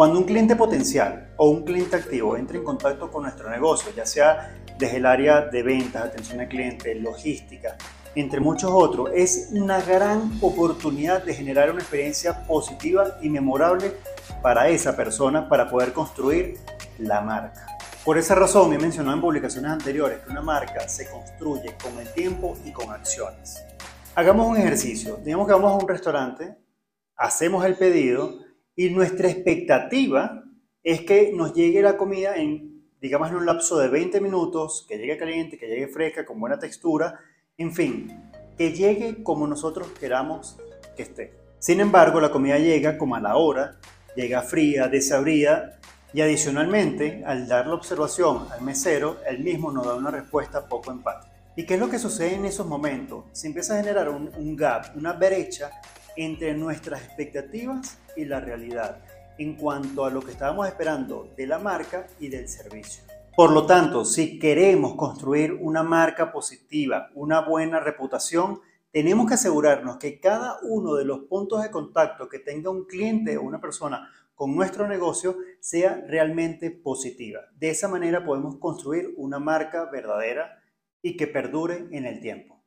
Cuando un cliente potencial o un cliente activo entra en contacto con nuestro negocio, ya sea desde el área de ventas, atención al cliente, logística, entre muchos otros, es una gran oportunidad de generar una experiencia positiva y memorable para esa persona para poder construir la marca. Por esa razón he mencionado en publicaciones anteriores que una marca se construye con el tiempo y con acciones. Hagamos un ejercicio. Digamos que vamos a un restaurante, hacemos el pedido y nuestra expectativa es que nos llegue la comida en, digamos, en un lapso de 20 minutos, que llegue caliente, que llegue fresca, con buena textura, en fin, que llegue como nosotros queramos que esté. Sin embargo, la comida llega como a la hora, llega fría, desabrida y adicionalmente, al dar la observación al mesero, él mismo nos da una respuesta poco empática. ¿Y qué es lo que sucede en esos momentos? Se empieza a generar un, un gap, una brecha entre nuestras expectativas y la realidad en cuanto a lo que estábamos esperando de la marca y del servicio. Por lo tanto, si queremos construir una marca positiva, una buena reputación, tenemos que asegurarnos que cada uno de los puntos de contacto que tenga un cliente o una persona con nuestro negocio sea realmente positiva. De esa manera podemos construir una marca verdadera y que perdure en el tiempo.